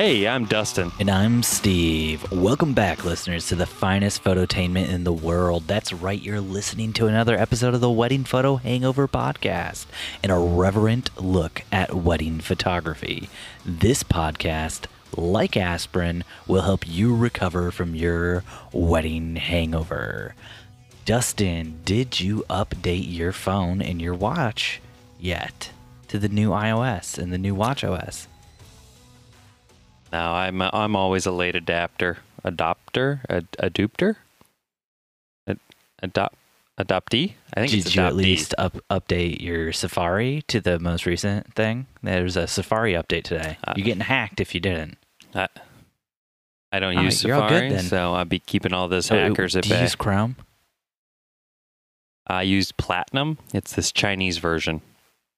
Hey, I'm Dustin. And I'm Steve. Welcome back, listeners, to the finest phototainment in the world. That's right, you're listening to another episode of the Wedding Photo Hangover Podcast, an irreverent look at wedding photography. This podcast, like aspirin, will help you recover from your wedding hangover. Dustin, did you update your phone and your watch yet to the new iOS and the new Watch OS? No, I'm I'm always a late adapter, adopter, ad, adopter, ad, adopt, adoptee. I think Did it's you at least up, update your Safari to the most recent thing? There's a Safari update today. Uh, You're getting hacked if you didn't. I, I don't use you're good Safari, so I'll be keeping all those Oh, hackers at do you bay. use Chrome? I used Platinum. It's this Chinese version.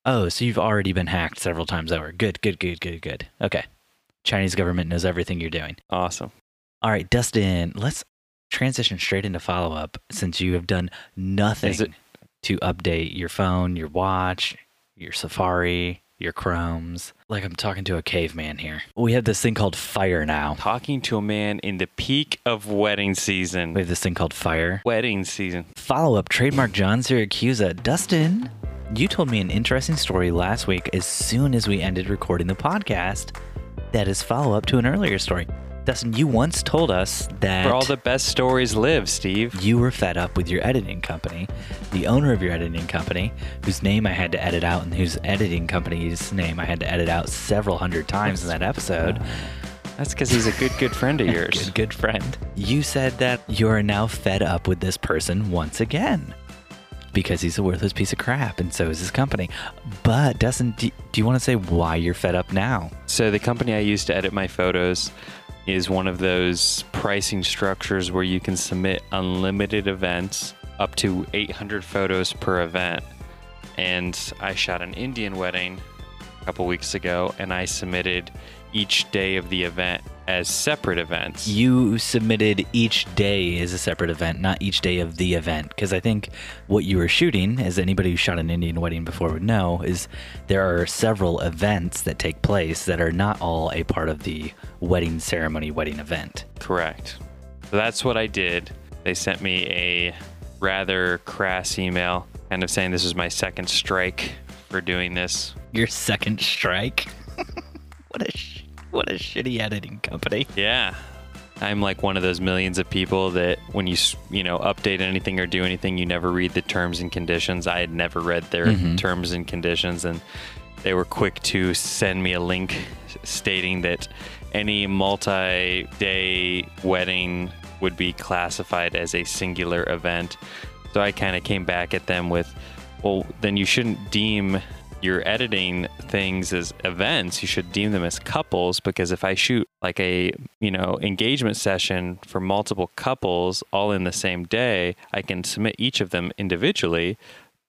Oh, so you've already been hacked several times over. Good, good, good, good, good. Okay. Chinese government knows everything you're doing. Awesome. All right, Dustin, let's transition straight into follow up since you have done nothing it- to update your phone, your watch, your Safari, your Chromes. Like I'm talking to a caveman here. We have this thing called Fire now. Talking to a man in the peak of wedding season. We have this thing called Fire. Wedding season. Follow up trademark John Siracusa. Dustin, you told me an interesting story last week as soon as we ended recording the podcast. That is follow up to an earlier story. Dustin, you once told us that Where all the best stories live, Steve. you were fed up with your editing company, the owner of your editing company, whose name I had to edit out and whose editing company's name I had to edit out several hundred times in that episode. That's because he's a good, good friend of yours. Good, good friend. You said that you are now fed up with this person once again because he's a worthless piece of crap, and so is his company. But Dustin, do, do you want to say why you're fed up now? So the company I use to edit my photos is one of those pricing structures where you can submit unlimited events up to 800 photos per event. And I shot an Indian wedding a couple weeks ago and I submitted each day of the event as separate events. You submitted each day as a separate event, not each day of the event. Because I think what you were shooting, as anybody who shot an Indian wedding before would know, is there are several events that take place that are not all a part of the wedding ceremony, wedding event. Correct. So that's what I did. They sent me a rather crass email kind of saying this is my second strike for doing this. Your second strike? what a sh- what a shitty editing company. Yeah. I'm like one of those millions of people that when you, you know, update anything or do anything, you never read the terms and conditions. I had never read their Mhm. terms and conditions and they were quick to send me a link stating that any multi-day wedding would be classified as a singular event. So I kind of came back at them with, well, then you shouldn't deem your editing things as events. You should deem them as couples because if I shoot like a, you know, engagement session for multiple couples all in the same day, I can submit each of them individually.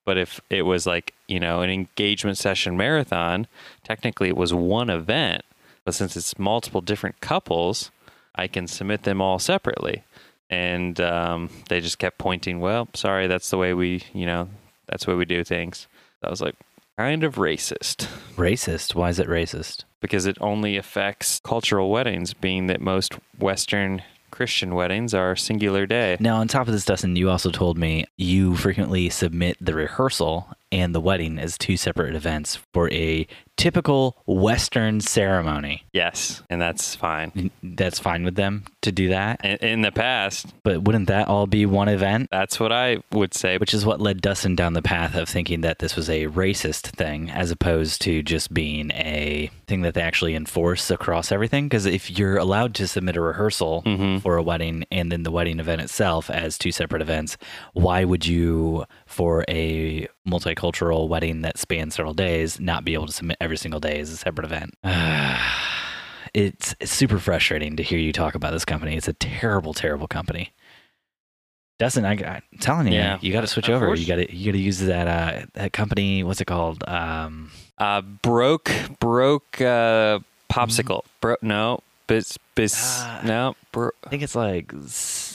But if it was like, you know, an engagement session marathon, technically it was one event. But since it's multiple different couples, I can submit them all separately. And um, they just kept pointing, well, sorry, that's the way we, you know, that's the way we do things. I was like, kind of racist Racist? Why is it racist? because it only affects cultural weddings, being that most Western Christian weddings are singular day. Now, on top of this, Dustin, you also told me you frequently submit the rehearsal and the wedding as two separate events for a typical Western ceremony. Yes, and that's fine. That's fine with them to do that. In, in the past, But wouldn't that all be one event? that's what I would say. Which is what led Dustin down the path of thinking that this was a racist thing as opposed to just being a thing that they actually enforce across everything. Because if you're allowed to submit a rehearsal Mhm. for a wedding and then the wedding event itself as two separate events, why would you, for a multicultural wedding that spans several days, not be able to submit every single day as a separate event? it's, it's super frustrating to hear you talk about this company. It's a terrible, terrible company. Dustin, I, I'm telling you, Yeah. you got to switch over. course. You got to you got to use that uh that company. What's it called? Um, Uh, broke, broke, uh, popsicle. Bro, no, biz, biz, Ah. no, bro, I think it's like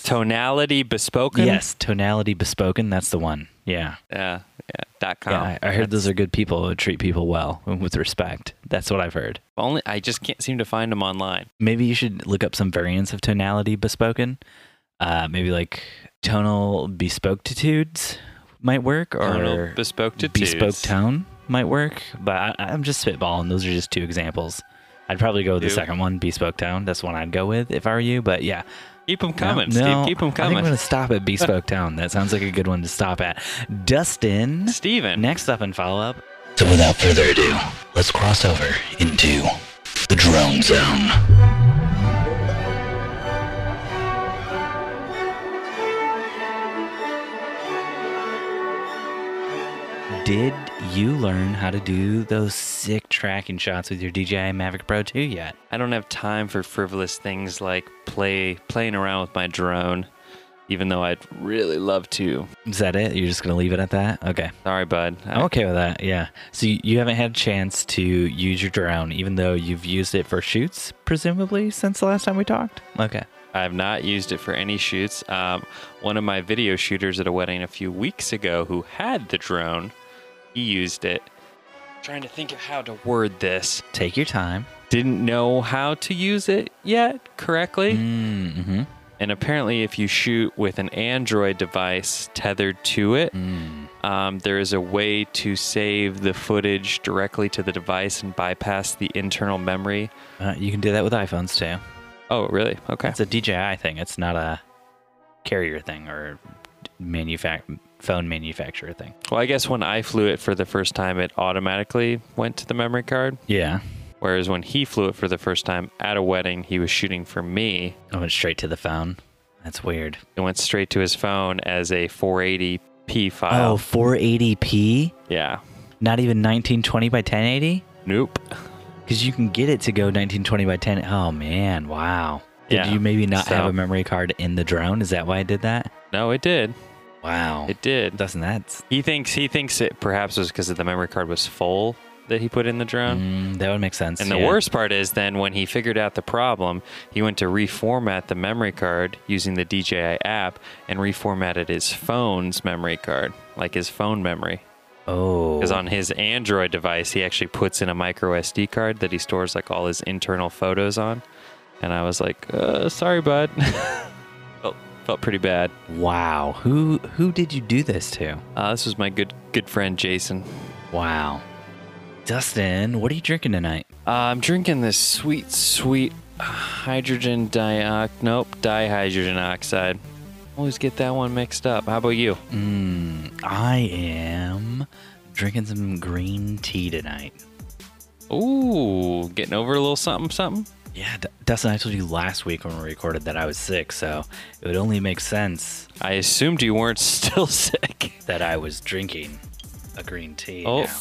Tonality bespoken. Yes, tonality bespoken. That's the one. Yeah. Yeah. Yeah. Dot com. Yeah, I, I heard those are good people who treat people well with respect. That's what I've heard. Only I just can't seem to find them online. Maybe you should look up some variants of tonality bespoken. Uh, maybe like tonal bespokitudes might work, or Tonal bespoke to bespoke tone might work. But I, I'm just spitballing. Those are just two examples. I'd probably go with the second one, bespoke tone. That's the one I'd go with if I were you. But yeah, Keep them coming, no, Steve. Keep them I think I'm going to stop at bespoke Town. That sounds like a good one to stop at. Dustin, Steven. next up and follow up. So without further ado, let's cross over into the drone zone. Did you learn how to do those sick tracking shots with your DJI Mavic Pro 2 yet? I don't have time for frivolous things like play playing around with my drone, even though I'd really love to. Is that it? You're just going to leave it at that? Okay. Sorry, bud. I- I'm okay with that. Yeah. So you, you haven't had a chance to use your drone, even though you've used it for shoots, presumably, since the last time we talked? Okay. I have not used it for any shoots. Um, one of my video shooters at a wedding a few weeks ago who had the drone, he used it. trying to think of how to word this. Take your time. Didn't know how to use it yet correctly. Mm-hmm. And apparently, if you shoot with an Android device tethered to it, um, there is a way to save the footage directly to the device and bypass the internal memory. Uh, you can do that with iPhones too. Oh, really? Okay. It's a DJI thing. It's not a carrier thing or manufac- phone manufacturer thing. Well, I guess when I flew it for the first time, it automatically went to the memory card. Yeah. Whereas when he flew it for the first time at a wedding, he was shooting for me. I went straight to the phone. That's weird. It went straight to his phone as a 480p file. Oh, 480p? Yeah. Not even 1920 by 1080? Nope. Because you can get it to go 1920 by 10. Oh, man. Wow. Did Yeah, you maybe not have a memory card in the drone? Is that why I did that? No, it did. Wow. It did. doesn't that? He thinks he thinks it perhaps was because the memory card was full that he put in the drone. Mm, that would make sense. And the worst part is then when he figured out the problem, he went to reformat the memory card using the DJI app and reformatted his phone's memory card, like his phone memory. Oh. Because on his Android device, he actually puts in a micro SD card that he stores like all his internal photos on. And I was like, uh, sorry, bud. felt, pretty bad. Wow. Who who did you do this to? Uh, this was my good good friend Jason. Wow. Dustin, what are you drinking tonight? Uh, I'm drinking this sweet, sweet hydrogen diox. Nope, dihydrogen oxide. Always get that one mixed up. How about you? Mm, I am drinking some green tea tonight. Ooh, getting over a little something, something. Yeah, D- Dustin, I told you last week when we recorded that I was sick, so it would only make sense I assumed you weren't still sick. that I was drinking a green tea. Oh. now.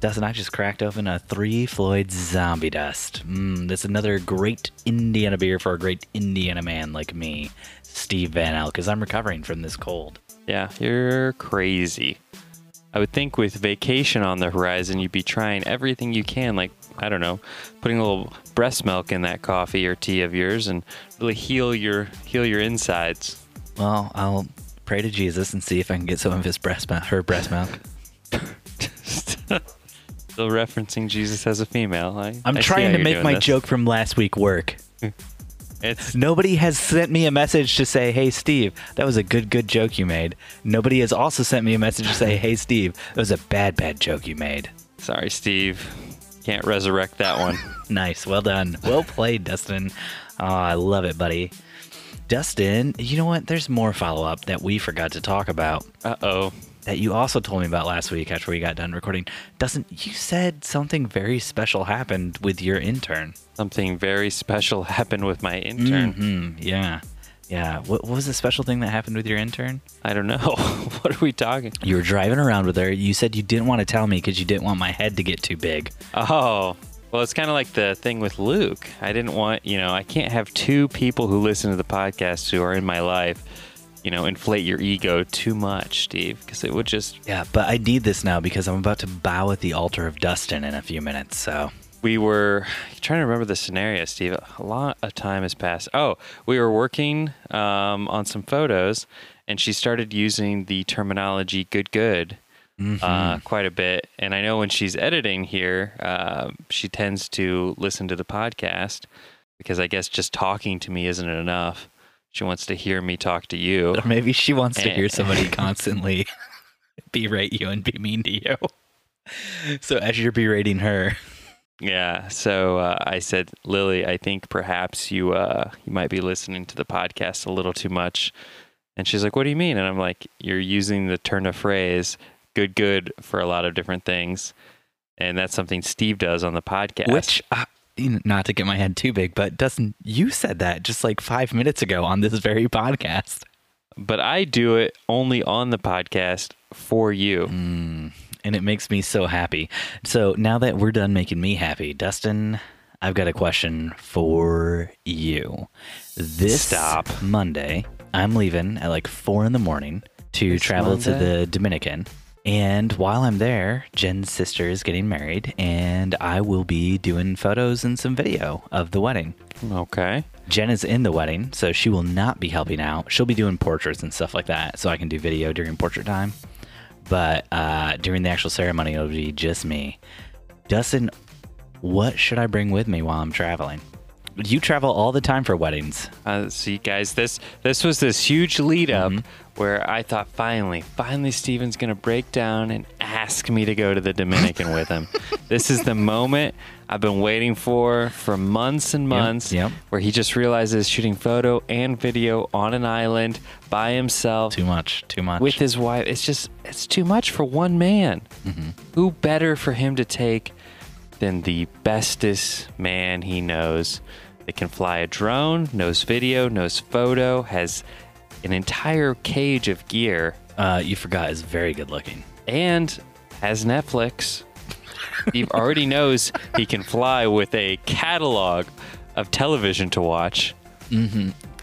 Dustin, I just cracked open a Three Floyd Zombie Dust. Mm, that's another great Indiana beer for a great Indiana man like me, Steve Van Elk, because I'm recovering from this cold. Yeah, you're crazy. I would think with vacation on the horizon, you'd be trying everything you can, like, I don't know, putting a little breast milk in that coffee or tea of yours and really heal your heal your insides. Well, I'll pray to Jesus and see if I can get some of his breast milk, her breast milk. Still referencing Jesus as a female. I, I'm I trying to make my this. joke from last week work. It's Nobody has sent me a message to say, "Hey Steve, that was a good good joke you made." Nobody has also sent me a message to say, "Hey Steve, that was a bad bad joke you made." sorry, Steve. Can't resurrect that one. Nice, well done, well played, Dustin. Oh, I love it, buddy. Dustin, you know what? There's more follow up that we forgot to talk about Uh oh. that you also told me about last week after we got done recording. Dustin, you said something very special happened with your intern. Something very special happened with my intern. hmm Yeah. Yeah. What, what was the special thing that happened with your intern? I don't know. what are we talking? You were driving around with her. You said you didn't want to tell me because you didn't want my head to get too big. Oh, well, it's kind of like the thing with Luke. I didn't want, you know, I can't have two people who listen to the podcast who are in my life, you know, inflate your ego too much, Steve, because it would just. Yeah, but I need this now because I'm about to bow at the altar of Dustin in a few minutes. So we were trying to remember the scenario, Steve. A lot of time has passed. Oh, we were working um, on some photos, and she started using the terminology "good, good." Uh, quite a bit, and I know when she's editing here, uh, she tends to listen to the podcast because I guess just talking to me isn't enough. She wants to hear me talk to you. Or maybe she wants to hear somebody constantly berate you and be mean to you. So as you're berating her, Yeah. So uh, I said, Lily, I think perhaps you uh, you might be listening to the podcast a little too much. And she's like, What do you mean? And I'm like, You're using the turn of phrase "good, good" for a lot of different things, and that's something Steve does on the podcast. which uh, not to get my head too big, but Dustin, you said that just like five minutes ago on this very podcast. but I do it only on the podcast for you. Mm, and it makes me so happy. So now that we're done making me happy, Dustin, I've got a question for you. This Stop. Monday, I'm leaving at like four in the morning to This travel to the Dominican. And while I'm there, Jen's sister is getting married, and I will be doing photos and some video of the wedding. Okay. Jen is in the wedding, so she will not be helping out. She'll be doing portraits and stuff like that, so I can do video during portrait time. But uh, during the actual ceremony, it'll be just me. Dustin, what should I bring with me while I'm traveling? You travel all the time for weddings. Uh, see, guys, this this was this huge lead up Mm-hmm. where I thought finally, finally, Steven's gonna break down and ask me to go to the Dominican with him. This is the moment I've been waiting for for months and months, yep. where he just realizes shooting photo and video on an island by himself Too much, too much. with his wife. It's just it's too much for one man. Mm-hmm. Who better for him to take than the bestest man he knows? That can fly a drone, knows video, knows photo, has an entire cage of gear, uh, you forgot is very good looking. and has Netflix. he already knows he can fly with a catalog of television to watch.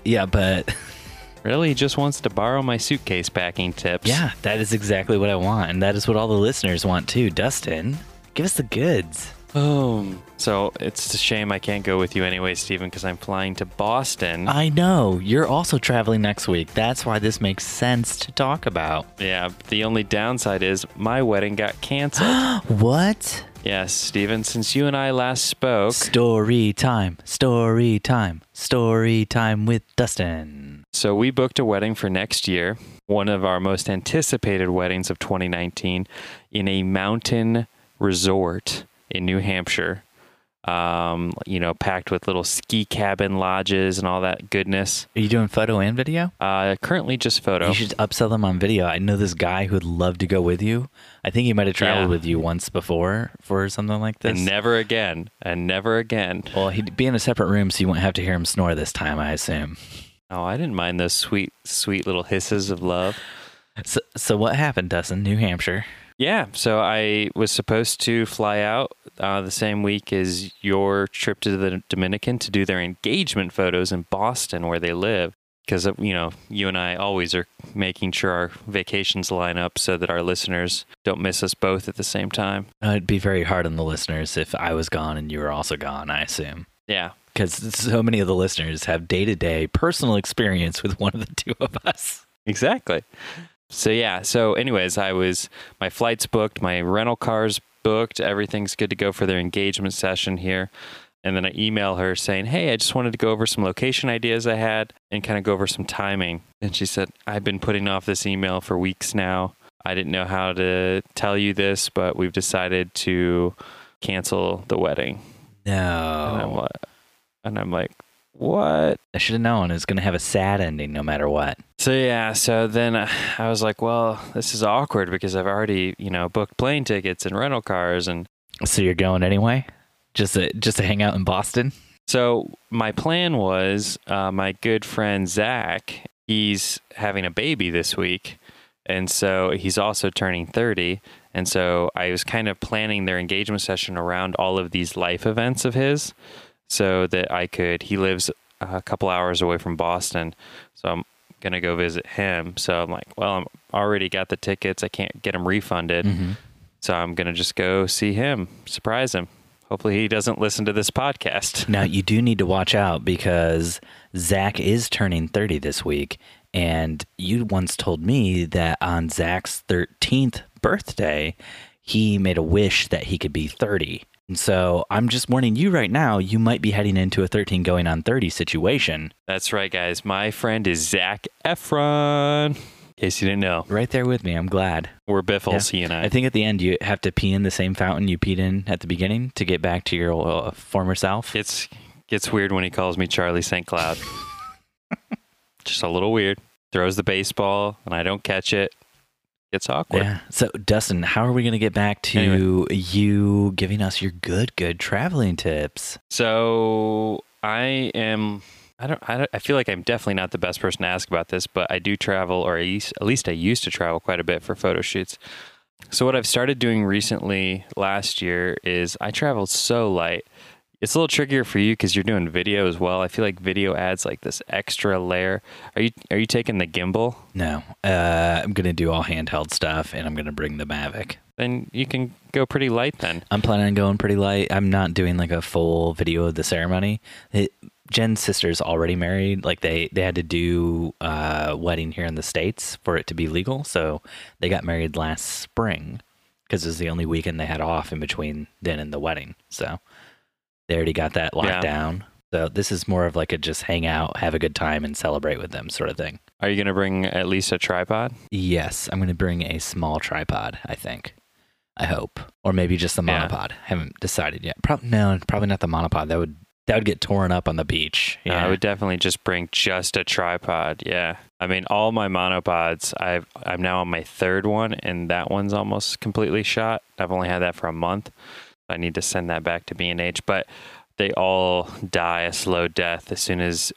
Yeah, but Really, he just wants to borrow my suitcase packing tips. yeah, that is exactly what I want, and that is what all the listeners want too. Dustin, give us the goods. Boom. So it's a shame I can't go with you anyway, Stephen, because I'm flying to Boston. I know you're also traveling next week. That's why this makes sense to talk about. yeah, the only downside is my wedding got canceled. What? yes, Stephen, since you and I last spoke. Story time, story time, story time with Dustin. So we booked a wedding for next year, one of our most anticipated weddings of 2019, in a mountain resort in New Hampshire. Um, you know, packed with little ski cabin lodges and all that goodness. Are you doing photo and video? Uh, currently just photo. You should upsell them on video. I know this guy who would love to go with you. I think he might have traveled Yeah. with you once before for something like this. and never again, and never again. well, he'd be in a separate room, so you won't have to hear him snore this time, I assume. Oh, I didn't mind those sweet, sweet little hisses of love. So, so what happened, Dustin? New Hampshire. Yeah, so I was supposed to fly out uh, the same week as your trip to the Dominican to do their engagement photos in Boston, where they live. Because you know, you and I always are making sure our vacations line up so that our listeners don't miss us both at the same time. Uh, it'd be very hard on the listeners if I was gone and you were also gone, I assume. Yeah, Because so many of the listeners have day to day personal experience with one of the two of us. Exactly. So yeah, so anyways, I was my flights booked, my rental cars booked, everything's good to go for their engagement session here. And then I email her saying, "Hey, I just wanted to go over some location ideas I had and kind of go over some timing." And she said, "I've been putting off this email for weeks now. I didn't know how to tell you this, but we've decided to cancel the wedding." And I'm No. like, and I'm like, "What?" I should have known it was going to have a sad ending no matter what. So yeah, so then uh, I was like, well, this is awkward because I've already, you know, booked plane tickets and rental cars and So you're going anyway? Just to, just to hang out in Boston? so my plan was uh, my good friend Zach, he's having a baby this week. And so he's also turning 30. And so I was kind of planning their engagement session around all of these life events of his so that I could, he lives a couple hours away from Boston. So I'm going to go visit him. So I'm like, well, I'm already got the tickets. I can't get them refunded. Mm-hmm. So I'm going to just go see him, surprise him. Hopefully, he doesn't listen to this podcast. Now, you do need to watch out because Zach is turning 30 this week. And you once told me that on Zach's 13th birthday, he made a wish that he could be 30. And so I'm just warning you right now, you might be heading into a 13 going on 30 situation. That's right, guys. My friend is Zac Efron. In case you didn't know, Right there with me. I'm glad. we're Biffles, he and I. I think at the end, you have to pee in the same fountain you peed in at the beginning to get back to your uh, former self. It's gets weird when he calls me Charlie St. Cloud. Just a little weird. Throws the baseball and I don't catch it. It's awkward. Yeah. So, Dustin, how are we going to get back to you giving us your good, good traveling tips? So I am. I don't, I don't. I feel like I'm definitely not the best person to ask about this, but I do travel, or at least, at least I used to travel quite a bit for photo shoots. So what I've started doing recently, last year, is I traveled so light. It's a little trickier for you because you're doing video as well. I feel like video adds like this extra layer. Are you are you taking the gimbal? No, uh, I'm going to do all handheld stuff and I'm going to bring the Mavic. Then you can go pretty light. Then I'm planning on going pretty light. I'm not doing like a full video of the ceremony. It, Jen's sister's already married. Like they they had to do a wedding here in the states for it to be legal. So they got married last spring because it was the only weekend they had off in between then and the wedding. So they already got that locked Yeah. down. So this is more of like a just hang out, have a good time, and celebrate with them sort of thing. are you gonna bring at least a tripod? Yes, I'm going to bring a small tripod. I think. I hope, or maybe just the Yeah. monopod. Haven't decided yet. Pro- no, probably not the monopod. That would that would get torn up on the beach. No, Yeah, I would definitely just bring just a tripod. Yeah. I mean, all my monopods, I've, I'm now on my third one, and that one's almost completely shot. I've only had that for a month. I need to send that back to B&H, but they all die a slow death as soon as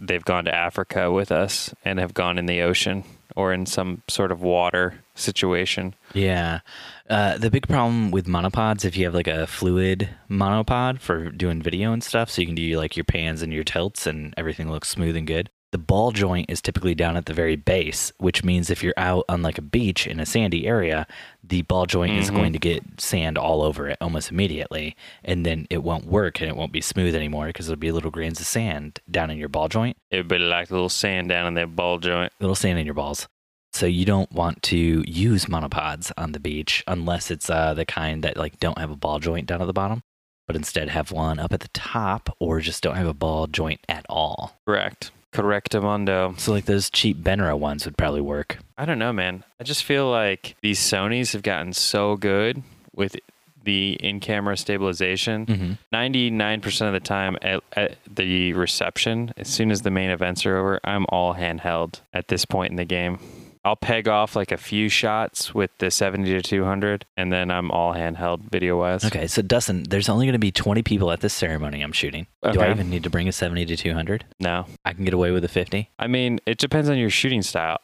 they've gone to Africa with us and have gone in the ocean or in some sort of water situation. yeah. Uh, the big problem with monopods, if you have like a fluid monopod for doing video and stuff, so you can do like your pans and your tilts, and everything looks smooth and good. The ball joint is typically down at the very base, which means if you're out on like a beach in a sandy area, the ball joint is Mhm. going to get sand all over it almost immediately, and then it won't work and it won't be smooth anymore because there'll be little grains of sand down in your ball joint, It would be like a little sand down in that ball joint. little sand in your balls. So you don't want to use monopods on the beach unless it's uh, the kind that like don't have a ball joint down at the bottom, but instead have one up at the top, or just don't have a ball joint at all. Correct. Correctamundo. So like those cheap Benro ones would probably work. I don't know, man. I just feel like these Sonys have gotten so good with the in-camera stabilization. Mm-hmm. 99% of the time at, at the reception, as soon as the main events are over, I'm all handheld at this point in the game. I'll peg off like a few shots with the 70 to 200, and then I'm all handheld video wise. Okay, so Dustin, there's only going to be 20 people at this ceremony I'm shooting. Do I even need to bring a 70 to 200? No. I can get away with a 50. I mean, it depends on your shooting style.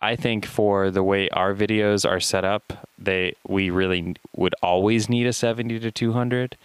I think for the way our videos are set up, they we really would always need a 70 to 200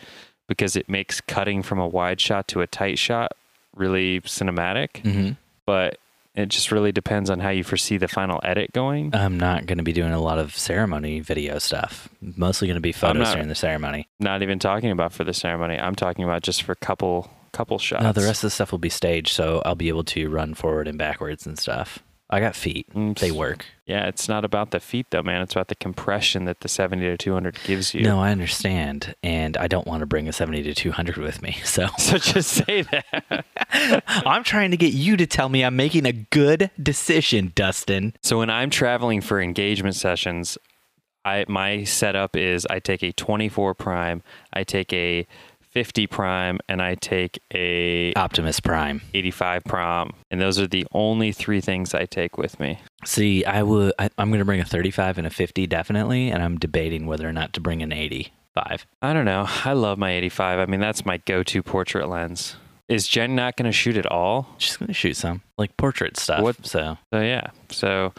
because it makes cutting from a wide shot to a tight shot really cinematic. Mm-hmm. But it just really depends on how you foresee the final edit going. I'm not going to be doing a lot of ceremony video stuff. Mostly going to be photos not- during the ceremony. Not even talking about for the ceremony. I'm talking about just for couple couple shots. No, the rest of the stuff will be staged, so I'll be able to run forward and backwards and stuff. I got feet. Mm, They work. Yeah, it's not about the feet though, man. It's about the compression that the 70 to 200 gives you. No, I understand, and I don't want to bring a 70 to 200 with me. So So just say that. I'm trying to get you to tell me I'm making a good decision, Dustin. So when I'm traveling for engagement sessions, I my setup is I take a 24 prime, I take a 50 prime, and I take a Optimus Prime. 85 prime, and those are the only three things I take with me. See, I would. I, I'm going to bring a 35 and a 50 definitely, and I'm debating whether or not to bring an 85. I don't know. I love my 85. I mean, that's my go-to portrait lens. Is Jen not going to shoot at all? She's going to shoot some like portrait stuff. What- So So yeah. So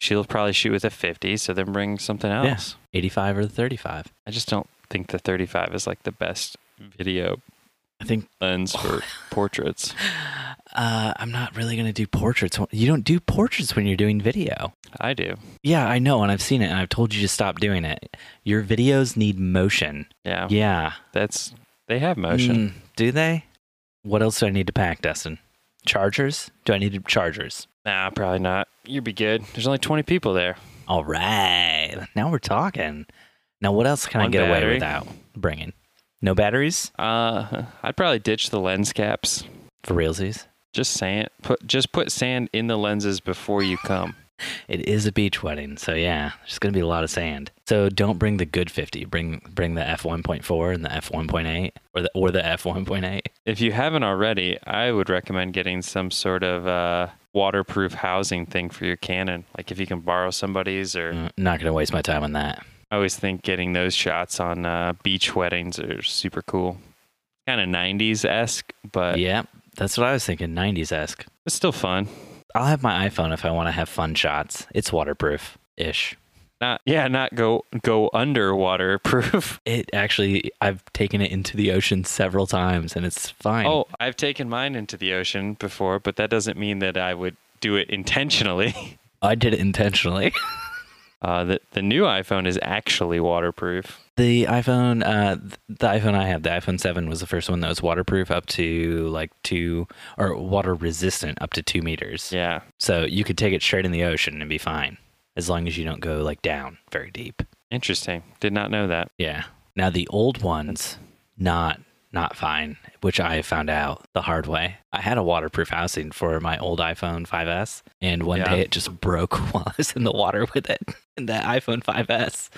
she'll probably shoot with a 50. So then bring something else. 85 or the 35. I just don't think the 35 is like the best video I think lens for portraits. uh, I'm not really gonna do portraits. You don't do portraits when you're doing video. I do. Yeah, I know, and I've seen it, and I've told you to stop doing it. Your videos need motion. Yeah. Yeah. That's they have motion. Mm, do they? What else do I need to pack, Dustin? Chargers? Do I need chargers? Nah, probably not. You'd be good. There's only 20 people there. All right. Now we're talking. Now, what else can I One get away without bringing? No batteries Uh, I'd probably ditch the lens caps. for realsies. Just sand. Put just put sand in the lenses before you come. It is a beach wedding, so yeah, there's gonna be a lot of sand. So don't bring the good 50. Bring bring the f 1.4 and the f 1.8, or the or the f 1.8. If you haven't already, I would recommend getting some sort of uh, waterproof housing thing for your Canon. Like if you can borrow somebody's, or Mm, Not gonna waste my time on that. I always think getting those shots on uh, beach weddings are super cool. Kind of 90s esque, but yeah, that's what I was thinking. 90s esque. it's still fun. I'll have my iPhone if I want to have fun shots. It's waterproof ish. Not yeah, not go go underwater proof. It actually, I've taken it into the ocean several times, and it's fine. Oh, I've taken mine into the ocean before, but that doesn't mean that I would do it intentionally. I did it intentionally. Uh, the the new iPhone is actually waterproof. The iPhone, uh, the iPhone I have, the iPhone 7 was the first one that was waterproof up to like two, or water resistant up to two meters. Yeah, So you could take it straight in the ocean and be fine, as long as you don't go like down very deep. interesting. Did not know that. Yeah. Now the old ones, not not fine, which I found out the hard way. I had a waterproof housing for my old iPhone 5S, and one Yeah. day it just broke while I was in the water with it, and that iPhone 5S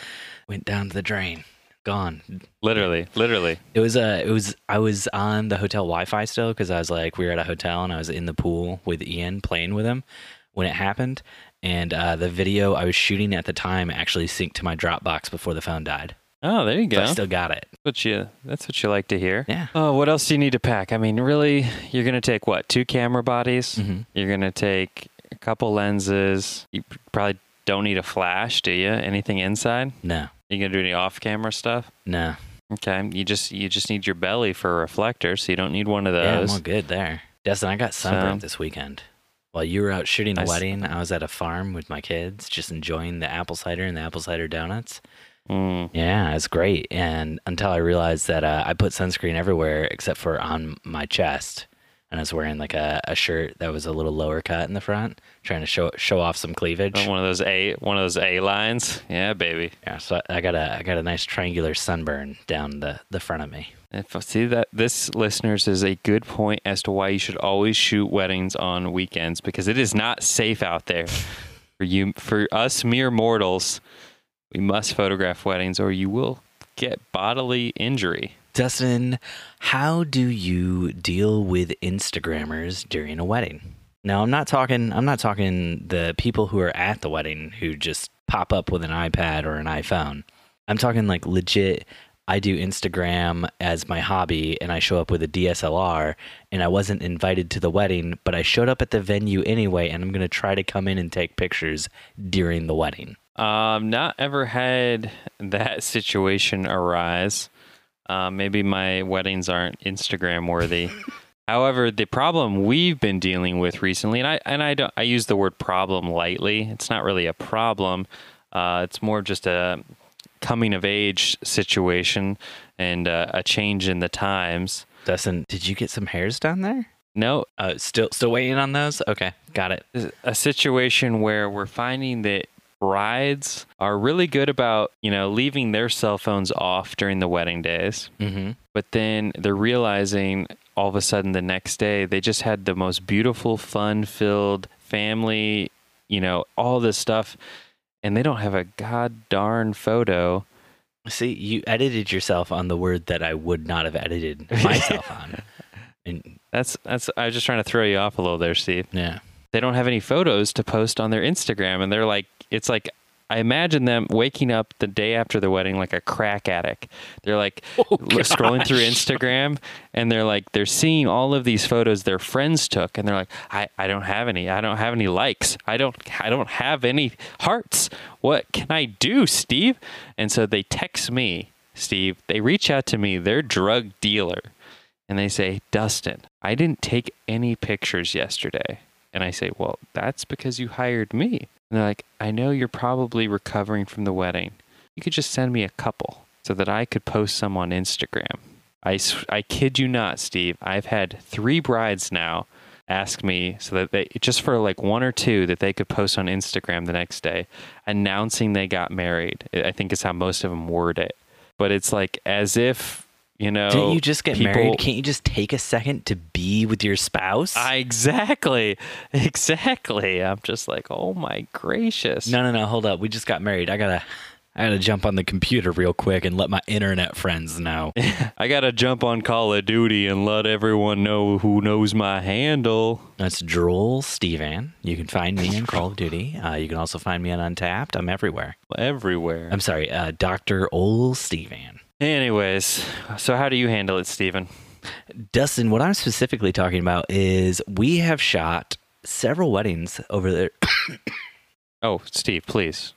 went down to the drain, gone. Literally, literally. It was uh, it was I was on the hotel Wi-Fi still because I was like we were at a hotel and I was in the pool with Ian playing with him when it happened, and uh, the video I was shooting at the time actually synced to my Dropbox before the phone died. Oh, there you go. I still got it. what you that's what you like to hear. Yeah. Oh, what else do you need to pack? I mean, really, you're gonna take what? Two camera bodies. Mhm. You're gonna take a couple lenses. You probably don't need a flash, do you? Anything inside? No, You gonna do any off-camera stuff? no. Okay. You just you just need your belly for a reflector, so you don't need one of those. Yeah, I'm all good there. Dustin, I got sunburned So- this weekend. While you were out shooting a I s- wedding, I was at a farm with my kids, just enjoying the apple cider and the apple cider donuts. Mm. Yeah, it's great. And until I realized that uh, I put sunscreen everywhere except for on my chest, and I was wearing like a, a shirt that was a little lower cut in the front, trying to show show off some cleavage. Oh, One of those A one of those A lines. Yeah, baby. Yeah, so I I got a I got a nice triangular sunburn down the the front of me. If see that this listeners is a good point as to why you should always shoot weddings on weekends because it is not safe out there for you for us mere mortals. We must photograph weddings or you will get bodily injury. Dustin, how do you deal with Instagrammers during a wedding? Now, I'm not talking I'm not talking the people who are at the wedding who just pop up with an iPad or an iPhone. I'm talking like legit I do Instagram as my hobby and I show up with a DSLR and I wasn't invited to the wedding, but I showed up at the venue anyway and I'm going to try to come in and take pictures during the wedding. Um, not ever had that situation arise. Uh, maybe my weddings aren't Instagram worthy. However, the problem we've been dealing with recently, and I and I don't I use the word problem lightly. It's not really a problem. Uh, it's more just a coming of age situation and uh, a change in the times. Dustin, did you get some hairs down there? No, Uh, still still waiting on those? Okay, got it. a situation where we're finding that brides are really good about you know leaving their cell phones off during the wedding days Mhm. but then they're realizing all of a sudden the next day they just had the most beautiful fun filled family you know all this stuff and they don't have a god darn photo See, you edited yourself on the word that I would not have edited myself on. And that's that's i was just trying to throw you off a little there steve yeah. they don't have any photos to post on their Instagram and they're like it's like I imagine them waking up the day after the wedding like a crack addict. They're like Oh, scrolling through. Instagram and they're like they're seeing all of these photos their friends took and they're like I, I don't have any. I don't have any likes. I don't I don't have any hearts. What can I do, Steve? And so they text me, Steve. They reach out to me, their drug dealer. and they say, Dustin, I didn't take any pictures yesterday. And I say, Well, that's because you hired me. And they're like, I know you're probably recovering from the wedding. You could just send me a couple so that I could post some on Instagram. I, I kid you not, Steve. I've had three brides now ask me so that they just for like one or two that they could post on Instagram the next day announcing they got married. I think is how most of them word it. But it's like as if, you know, Didn't you just get people- married? Can't you just take a second to be with your spouse? I, exactly. Exactly. I'm just like, "Oh my gracious." no, no, no. Hold up. We just got married. I gotta, I gotta jump on the computer real quick and let my internet friends know. I got to jump on Call of Duty and let everyone know who knows my handle. That's Droll Stevan. You can find me on Call of Duty. Uh, you can also find me on Untappd. I'm everywhere. Everywhere. I'm sorry, uh, Doctor Ol Stevan. Anyways, so how do you handle it, Steven? Dustin, what I'm specifically talking about is we have shot several weddings over there. Oh, Steve, please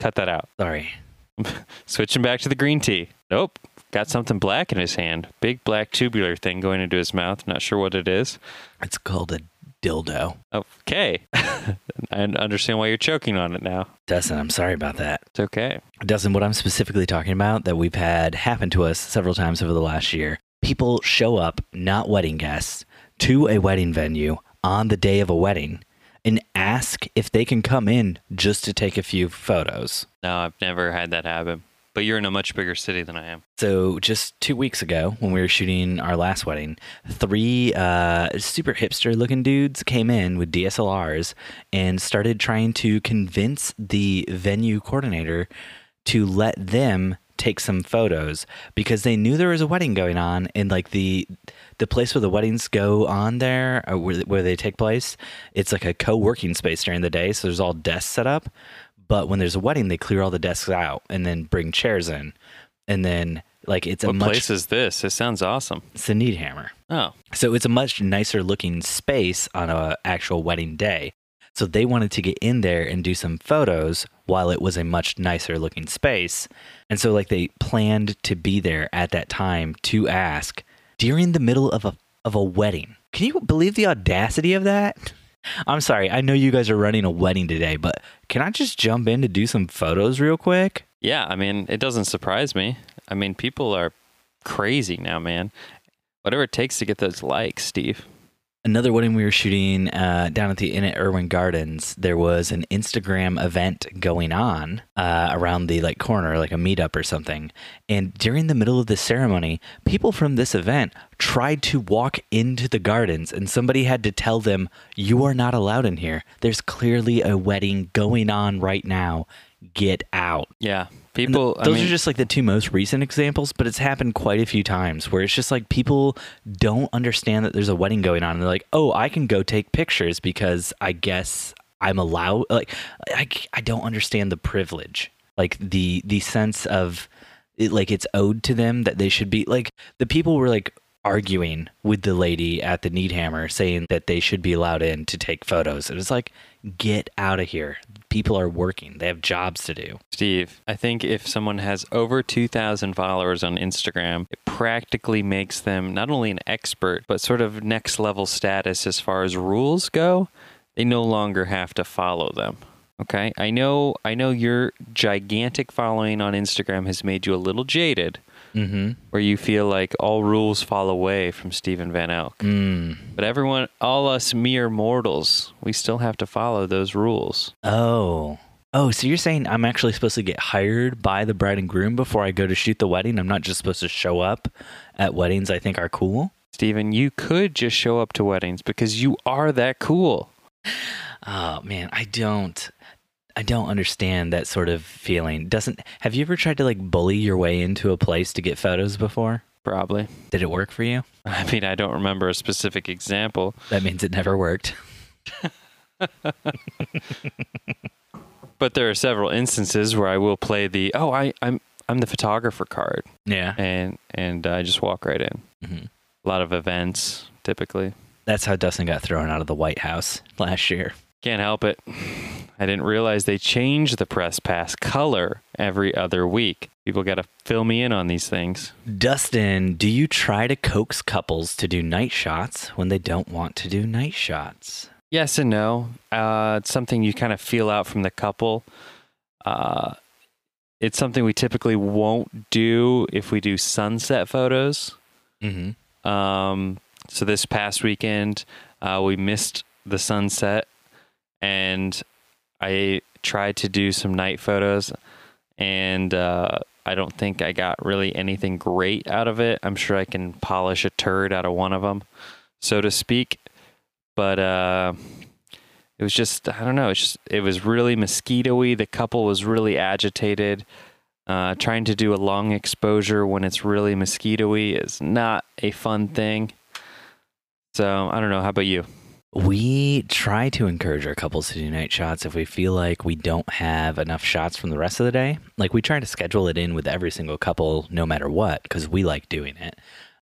cut that out. Sorry. Switching back to the green tea. Nope. Got something black in his hand. Big black tubular thing going into his mouth. Not sure what it is. It's called a dildo. Okay. I understand why you're choking on it now. Dustin, I'm sorry about that. It's okay. Dustin, what I'm specifically talking about that we've had happen to us several times over the last year people show up, not wedding guests, to a wedding venue on the day of a wedding and ask if they can come in just to take a few photos. No, I've never had that happen. But you're in a much bigger city than I am. So, just two weeks ago, when we were shooting our last wedding, three uh, super hipster looking dudes came in with DSLRs and started trying to convince the venue coordinator to let them take some photos because they knew there was a wedding going on and like the the place where the weddings go on there or where, where they take place it's like a co-working space during the day so there's all desks set up but when there's a wedding they clear all the desks out and then bring chairs in and then like it's a What much place is this? It sounds awesome. it's a Needhammer Oh, so it's a much nicer looking space on a actual wedding day. So they wanted to get in there and do some photos while it was a much nicer looking space. And so like they planned to be there at that time to ask during the middle of a of a wedding. Can you believe the audacity of that? I'm sorry. I know you guys are running a wedding today, but can I just jump in to do some photos real quick? yeah. I mean, it doesn't surprise me. I mean, people are crazy now, man. Whatever it takes to get those likes, Steve. Another wedding we were shooting uh, down at the Inn at Irwin Gardens. There was an Instagram event going on uh, around the like corner, like a meetup or something. And during the middle of the ceremony, people from this event tried to walk into the gardens, and somebody had to tell them, "You are not allowed in here. There's clearly a wedding going on right now. Get out." Yeah. People, th- I those mean, are just like the two most recent examples, but it's happened quite a few times where it's just like people don't understand that there's a wedding going on. And they're like, oh, I can go take pictures because I guess I'm allowed. Like, I, I don't understand the privilege, like the the sense of it, like it's owed to them that they should be like the people were like arguing with the lady at the Needhammer saying that they should be allowed in to take photos. It was like, get out of here. People are working. They have jobs to do. Steve, I think if someone has over 2,000 followers on Instagram, it practically makes them not only an expert, but sort of next level status as far as rules go. They no longer have to follow them. Okay? I know I know your gigantic following on Instagram has made you a little jaded, Mm-hmm. where you feel like all rules fall away from Stephen Van Elk. Mm. But everyone, all us mere mortals, we still have to follow those rules. Oh. Oh, so you're saying I'm actually supposed to get hired by the bride and groom before I go to shoot the wedding? I'm not just supposed to show up at weddings I think are cool? Steven, you could just show up to weddings because you are that cool. Oh, man, I don't I don't understand that sort of feeling. Doesn't Have you ever tried to like bully your way into a place to get photos before? Probably. Did it work for you? I mean, I don't remember a specific example, That means it never worked. but there are several instances where I will play the oh, I, I'm I'm the photographer card, Yeah. and and I just walk right in. Mhm. A lot of events, typically. That's how Dustin got thrown out of the White House last year. Can't help it. I didn't realize they change the press pass color every other week. People got to fill me in on these things. Dustin, do you try to coax couples to do night shots when they don't want to do night shots? Yes and no. Uh, it's something you kind of feel out from the couple. Uh, it's something we typically won't do if we do sunset photos. Mm-hmm. Um, so this past weekend, uh, we missed the sunset, and I tried to do some night photos, and uh, I don't think I got really anything great out of it. I'm sure I can polish a turd out of one of them, so to speak. But uh, it was just I don't know. It's just it was really mosquito-y. The couple was really agitated. Uh, trying to do a long exposure when it's really mosquito-y is not a fun thing. So I don't know. How about you? We try to encourage our couples to do night shots if we feel like we don't have enough shots from the rest of the day. Like we try to schedule it in with every single couple, no matter what, because we like doing it.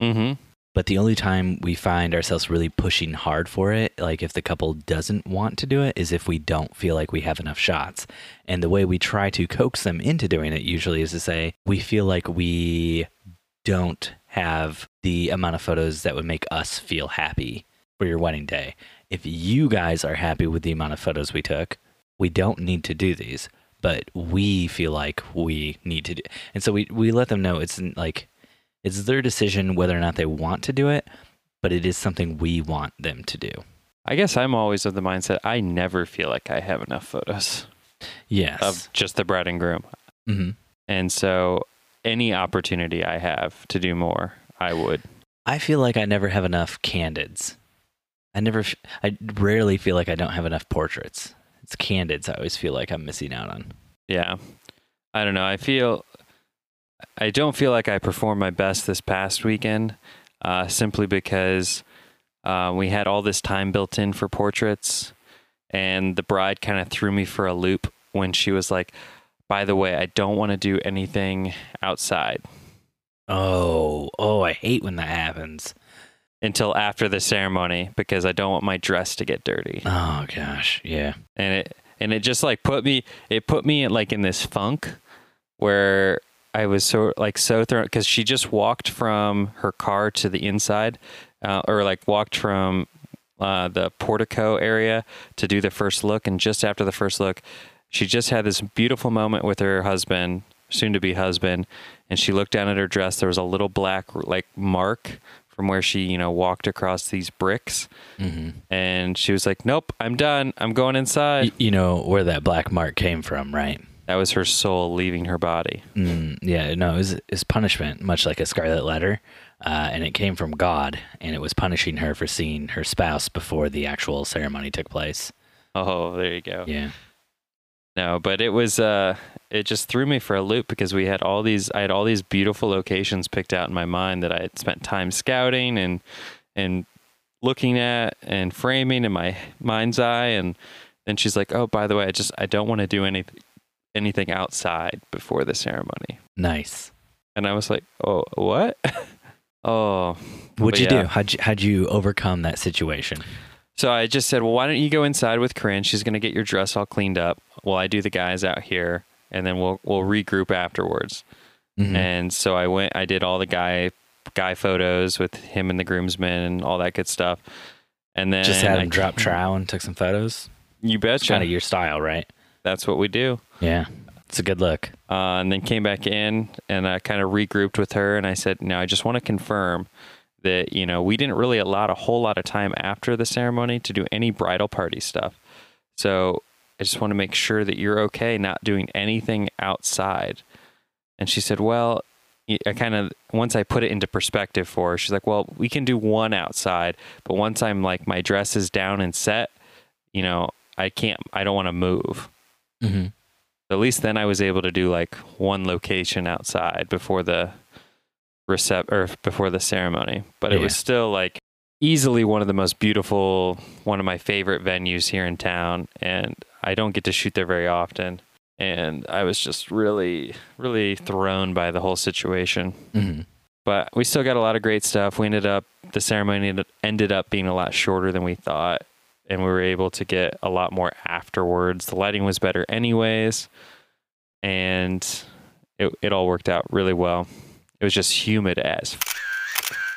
Mm-hmm. But the only time we find ourselves really pushing hard for it, like if the couple doesn't want to do it, is if we don't feel like we have enough shots. And the way we try to coax them into doing it usually is to say, we feel like we don't have the amount of photos that would make us feel happy for your wedding day. If you guys are happy with the amount of photos we took, we don't need to do these, but we feel like we need to do. And so we, we let them know it's like, it's their decision whether or not they want to do it, but it is something we want them to do. I guess I'm always of the mindset I never feel like I have enough photos Yes. of just the bride and groom. hmm And so any opportunity I have to do more, I would. I feel like I never have enough candids. I never, I rarely feel like I don't have enough portraits. It's candid, so I always feel like I'm missing out on. Yeah. I don't know. I feel I don't feel like I performed my best this past weekend uh, simply because uh, we had all this time built in for portraits, and the bride kind of threw me for a loop when she was like, by the way, I don't want to do anything outside Oh, oh, I hate when that happens. Until after the ceremony because I don't want my dress to get dirty. Oh gosh, yeah. and it and it just like put me it put me in like in this funk where I was so like so thrown because she just walked from her car to the inside uh, or like walked from uh, the portico area to do the first look and just after the first look she just had this beautiful moment with her husband soon to be husband and she looked down at her dress there was a little black like mark from where she you know walked across these bricks hmm and she was like nope i'm done i'm going inside Y- you know where that black mark came from, right? that was her soul leaving her body. Mm, yeah, no, it was, it's punishment, much like a scarlet letter, uh, and it came from God, and it was punishing her for seeing her spouse before the actual ceremony took place. Oh, there you go. Yeah. No, but it was uh it just threw me for a loop because we had all these I had all these beautiful locations picked out in my mind that I had spent time scouting and and looking at and framing in my mind's eye and then she's like, "Oh, by the way, I just I don't want to do anything anything outside before the ceremony." Nice. And I was like, "Oh, what?" oh, What'd you yeah. do? How'd you, how'd you overcome that situation? So I just said, well, why don't you go inside with Corinne? She's going to get your dress all cleaned up while I do the guys out here, and then we'll we'll regroup afterwards. Mhm. And so I went, I did all the guy guy photos with him and the groomsmen and all that good stuff. And then Just had I- him drop trowel and took some photos. You betcha. kind of your style, right? That's what we do. Yeah. It's a good look. Uh, and then came back in and I kind of regrouped with her and I said, "Now I just want to confirm that you know we didn't really allot a whole lot of time after the ceremony to do any bridal party stuff. So I just want to make sure that you're okay not doing anything outside." And she said, "Well." I kind of once I put it into perspective for her, she's like, "Well, we can do one outside, but once I'm like my dress is down and set, you know, I can't. I don't want to move." Mm-hmm. at least then I was able to do like one location outside before the recep or before the ceremony. But it was still like easily one of the most beautiful, one of my favorite venues here in town. And I don't get to shoot there very often. And I was just really, really thrown by the whole situation. Mm-hmm. But we still got a lot of great stuff. We ended up, the ceremony ended- ended up being a lot shorter than we thought. and we were able to get a lot more afterwards. The lighting was better, anyways, and it, it all worked out really well. It was just humid as.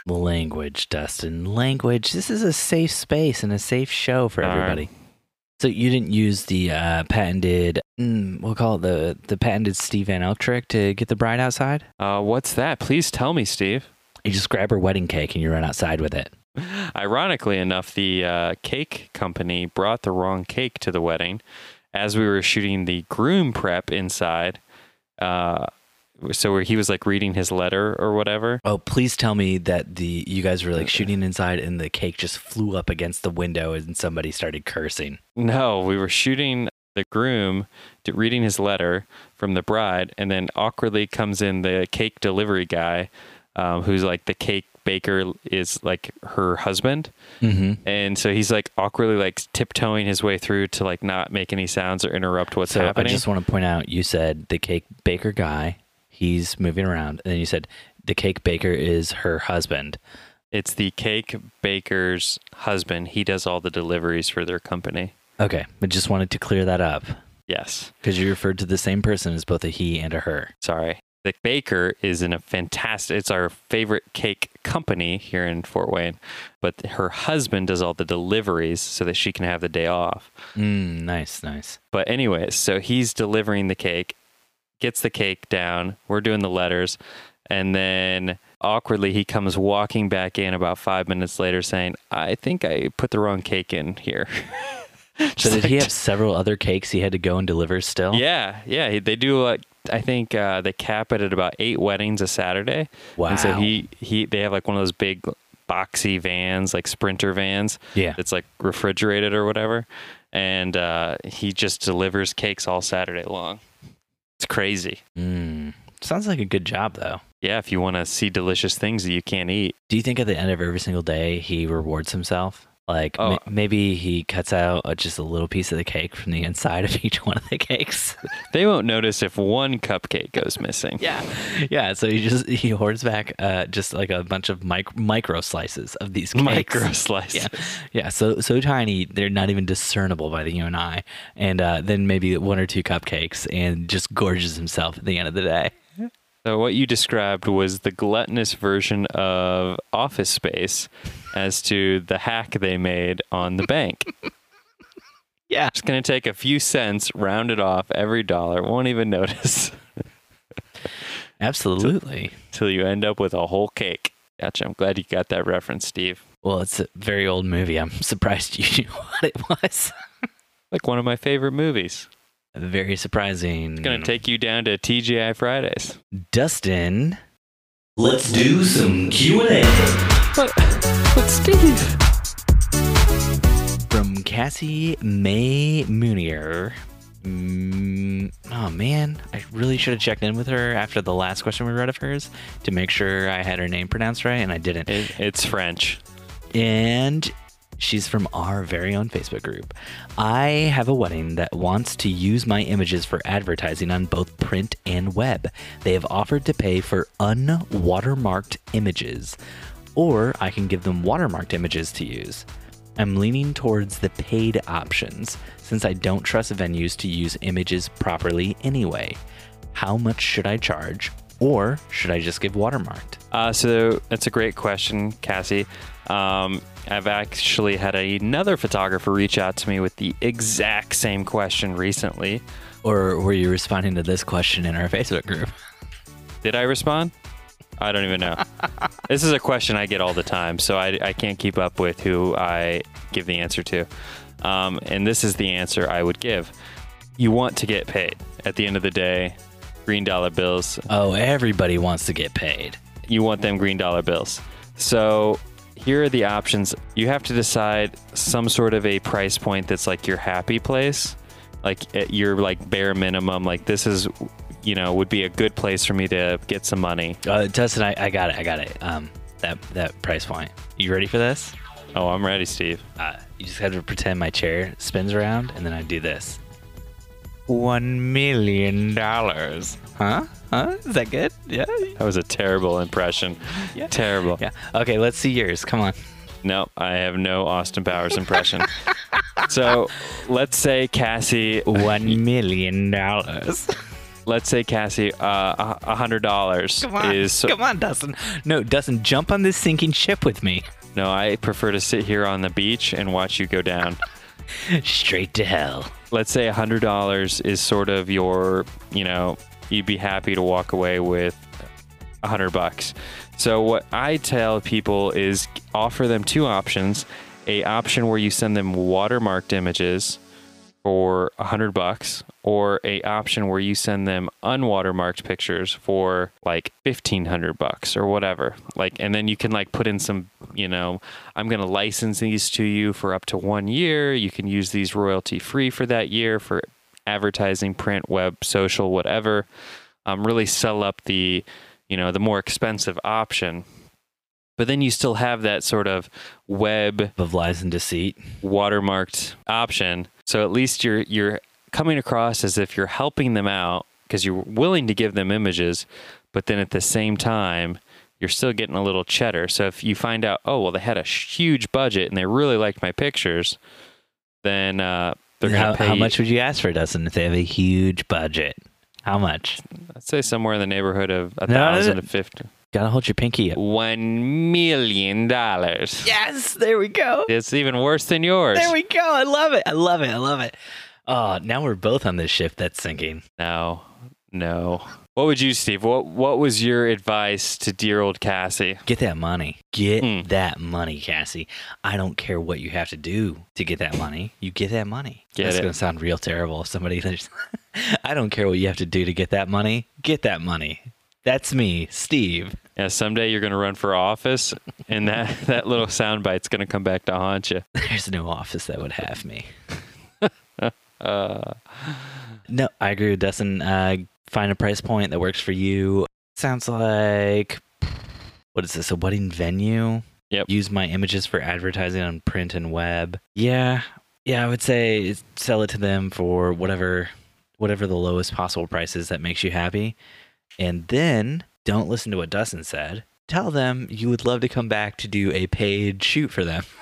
Language, Dustin. Language. This is a safe space and a safe show for All right. everybody. So you didn't use the uh, patented, mm, we'll call it the the patented Steve Van Elk trick to get the bride outside. Uh, what's that? Please tell me, Steve. You just grab her wedding cake and you run outside with it. Ironically enough, the uh, cake company brought the wrong cake to the wedding. As we were shooting the groom prep inside, uh, so where he was like reading his letter or whatever. Oh, please tell me that the you guys were like shooting inside and the cake just flew up against the window and somebody started cursing. No, we were shooting the groom to reading his letter from the bride, and then awkwardly comes in the cake delivery guy, um, who's like the cake baker is like her husband, Mm-hmm. and so he's like awkwardly like tiptoeing his way through to like not make any sounds or interrupt what's So happening. I just want to point out, you said the cake baker guy, he's moving around, and then you said the cake baker is her husband. It's the cake baker's husband. He does all the deliveries for their company. Okay, I just wanted to clear that up Yes. because you referred to the same person as both a he and a her. Sorry. The baker is in a fantastic, it's our favorite cake company here in Fort Wayne, but her husband does all the deliveries so that she can have the day off. Mm, nice, nice. But, anyways, so he's delivering the cake, gets the cake down. We're doing the letters. And then awkwardly, he comes walking back in about five minutes later saying, I think I put the wrong cake in here. So did he have several other cakes he had to go and deliver still? Yeah, yeah. They do. Uh, I think uh, they cap it at about eight weddings a Saturday. Wow. And so he he they have like one of those big boxy vans, like sprinter vans. Yeah. It's like refrigerated or whatever, and uh, he just delivers cakes all Saturday long. It's crazy. Mm, sounds like a good job though. Yeah, if you want to see delicious things that you can't eat. Do you think at the end of every single day he rewards himself? Like Oh. ma- maybe he cuts out uh, just a little piece of the cake from the inside of each one of the cakes. They won't notice if one cupcake goes missing. yeah, yeah. So he just he hoards back uh, just like a bunch of mic- micro slices of these cakes. Micro slices. Yeah, yeah. So so tiny they're not even discernible by the human eye, and uh, then maybe one or two cupcakes, and just gorges himself at the end of the day. So what you described was the gluttonous version of Office Space as to the hack they made on the bank. Yeah. Just going to take a few cents, round it off every dollar, won't even notice Absolutely. till you end up with a whole cake. Gotcha. I'm glad you got that reference, Steve. Well, it's a very old movie. I'm surprised you knew what it was. Like one of my favorite movies. Very surprising. It's going to take you down to TGI Fridays. Dustin. Let's do some Q&A. But, but Steve. from Cassie May Moonier. Mm, oh man, I really should have checked in with her after the last question we read of hers to make sure I had her name pronounced right, and I didn't. It, it's French. And she's from our very own Facebook group. I have a wedding that wants to use my images for advertising on both print and web. They have offered to pay for unwatermarked images, or I can give them watermarked images to use. I'm leaning towards the paid options since I don't trust venues to use images properly anyway. How much should I charge? Or should I just give watermarked? Uh, so that's a great question, Cassie. Um, I've actually had another photographer reach out to me with the exact same question recently. Or were you responding to this question in our Facebook group? Did I respond? I don't even know. this is a question I get all the time, so I, I can't keep up with who I give the answer to. Um, and this is the answer I would give. You want to get paid. At the end of the day, green dollar bills, Oh, everybody wants to get paid. you want them green dollar bills. So here are the options. You have to decide some sort of a price point that's like your happy place, like at your like bare minimum. Like this is, you know, would be a good place for me to get some money. Uh, Dustin, I, I got it. I got it. Um, that that price point. You ready for this? Oh, I'm ready, Steve. Uh, you just have to pretend my chair spins around, and then I do this. One million dollars. Huh? Huh? Is that good? Yeah. That was a terrible impression. Yeah. Terrible. Yeah. Okay, let's see yours. Come on. No, I have no Austin Powers impression. so let's say Cassie, One million dollars. let's say Cassie, uh, a a hundred dollars Come on, is. come on, Dustin. No, Dustin, jump on this sinking ship with me. No, I prefer to sit here on the beach and watch you go down. Straight to hell. let's say a hundred dollars is sort of your, you know, you'd be happy to walk away with a hundred bucks. So what I tell people is offer them two options: a option where you send them watermarked images for a hundred bucks, or a option where you send them unwatermarked pictures for like fifteen hundred bucks or whatever. Like, and then you can like put in some, you know, I'm going to license these to you for up to one year. You can use these royalty free for that year for advertising, print, web, social, whatever. Um, really sell up the, you know, the more expensive option. But then you still have that sort of web Of lies and deceit. watermarked option. So at least you're you're coming across as if you're helping them out because you're willing to give them images, but then at the same time you're still getting a little cheddar. So if you find out, oh well, they had a huge budget and they really liked my pictures, then uh, they're How, gonna pay. how much would you ask for, Dustin, if they have a huge budget? How much? I'd say somewhere in the neighborhood of a no. thousand to fifty. Gotta hold your pinky up. One million dollars. Yes, there we go. It's even worse than yours. There we go. I love it. I love it. I love it. Oh, now we're both on this ship that's sinking. No, no. What would you, Steve? What What was your advice to dear old Cassie? Get that money. Get Hmm. that money, Cassie. I don't care what you have to do to get that money. You get that money. Get That's it. gonna sound real terrible. If somebody, I don't care what you have to do to get that money. Get that money. That's me, Steve. Yeah, someday you're going to run for office, and that that little soundbite's going to come back to haunt you. There's no office that would have me. Uh, No, I agree with Dustin. Uh, find a price point that works for you. Sounds like what is this? A wedding venue? Yep. Use my images for advertising on print and web. Yeah, yeah. I would say sell it to them for whatever, whatever the lowest possible price is that makes you happy, and then don't listen to what Dustin said. Tell them you would love to come back to do a paid shoot for them.